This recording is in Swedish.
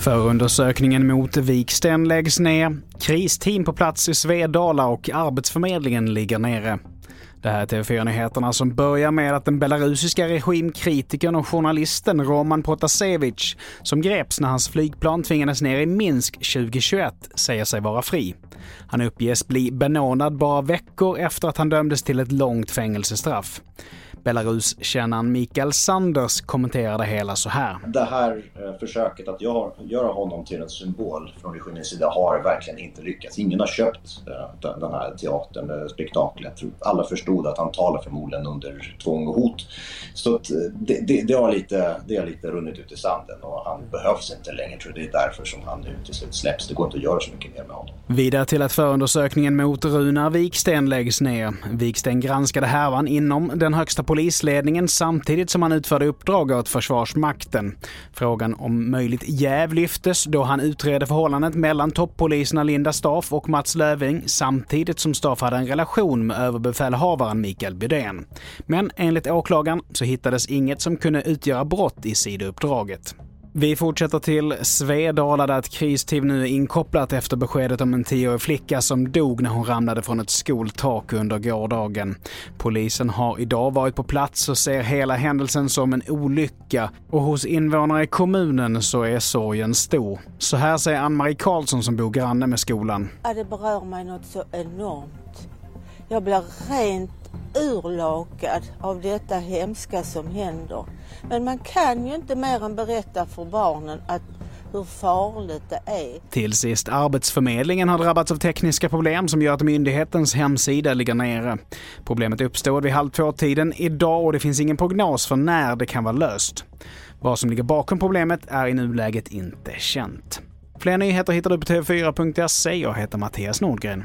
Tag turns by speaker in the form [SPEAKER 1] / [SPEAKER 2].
[SPEAKER 1] Förundersökningen mot Viksten läggs ner, kristeam på plats i Svedala och Arbetsförmedlingen ligger nere. Det här är TV4-nyheterna som börjar med att den belarusiska regimkritikern och journalisten Roman Protasevich, som greps när hans flygplan tvingades ner i Minsk 2021, säger sig vara fri. Han uppges bli benådad bara veckor efter att han dömdes till ett långt fängelsestraff. Belarus-kännaren Mikael Sanders kommenterar det hela så här.
[SPEAKER 2] Det här eh, försöket att göra honom till en symbol från regimens sida har verkligen inte lyckats. Ingen har köpt eh, den här teatern, eh, spektaklet. Alla förstod att han talar förmodligen under tvång och hot. Så det, det, det, har lite, det har lite runnit ut i sanden och han behövs inte längre. tror det är därför som han nu till slut släpps. Det går inte att göra så mycket mer med honom.
[SPEAKER 1] Vidare till att förundersökningen mot Runar Viksten läggs ner. Viksten granskade härvan inom den högsta polisledningen samtidigt som han utförde uppdrag åt Försvarsmakten. Frågan om möjligt jäv lyftes då han utredde förhållandet mellan toppoliserna Linda Staff och Mats Löving samtidigt som Staff hade en relation med överbefälhavaren Mikael Bydén. Men enligt åklagaren så hittades inget som kunde utgöra brott i sidouppdraget. Vi fortsätter till Svedala där ett kristeam nu är inkopplat efter beskedet om en tioårig flicka som dog när hon ramlade från ett skoltak under gårdagen. Polisen har idag varit på plats och ser hela händelsen som en olycka och hos invånare i kommunen så är sorgen stor. Så här säger Ann-Marie Karlsson som bor granne med skolan.
[SPEAKER 3] Ja, det berör mig något så enormt. Jag blir rent urlakad av detta hemska som händer. Men man kan ju inte mer än berätta för barnen att hur farligt det är.
[SPEAKER 1] Till sist, Arbetsförmedlingen har drabbats av tekniska problem som gör att myndighetens hemsida ligger nere. Problemet uppstod vid halv två-tiden idag och det finns ingen prognos för när det kan vara löst. Vad som ligger bakom problemet är i nuläget inte känt. Fler nyheter hittar du på tv4.se. Jag heter Mattias Nordgren.